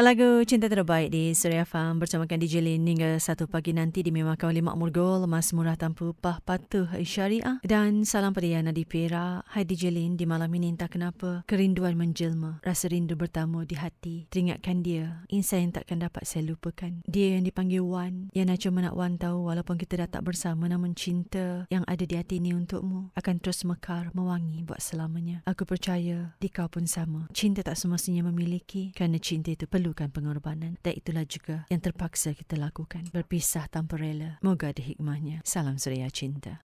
Lagu Cinta Terbaik di Surya Farm bersama DJ Lin hingga satu pagi nanti dimemakan oleh Makmur Gol, Lemas Murah Tanpa Upah Patuh Syariah. Dan salam pada Yana di Perak. Hai DJ Lin, di malam ini entah kenapa kerinduan menjelma. Rasa rindu bertamu di hati. Teringatkan dia, insan yang takkan dapat saya lupakan. Dia yang dipanggil Wan, yang nak cuma nak Wan tahu walaupun kita dah tak bersama namun cinta yang ada di hati ini untukmu akan terus mekar, mewangi buat selamanya. Aku percaya di kau pun sama. Cinta tak semestinya memiliki kerana cinta itu perlu memerlukan pengorbanan dan itulah juga yang terpaksa kita lakukan. Berpisah tanpa rela. Moga ada hikmahnya. Salam Suria Cinta.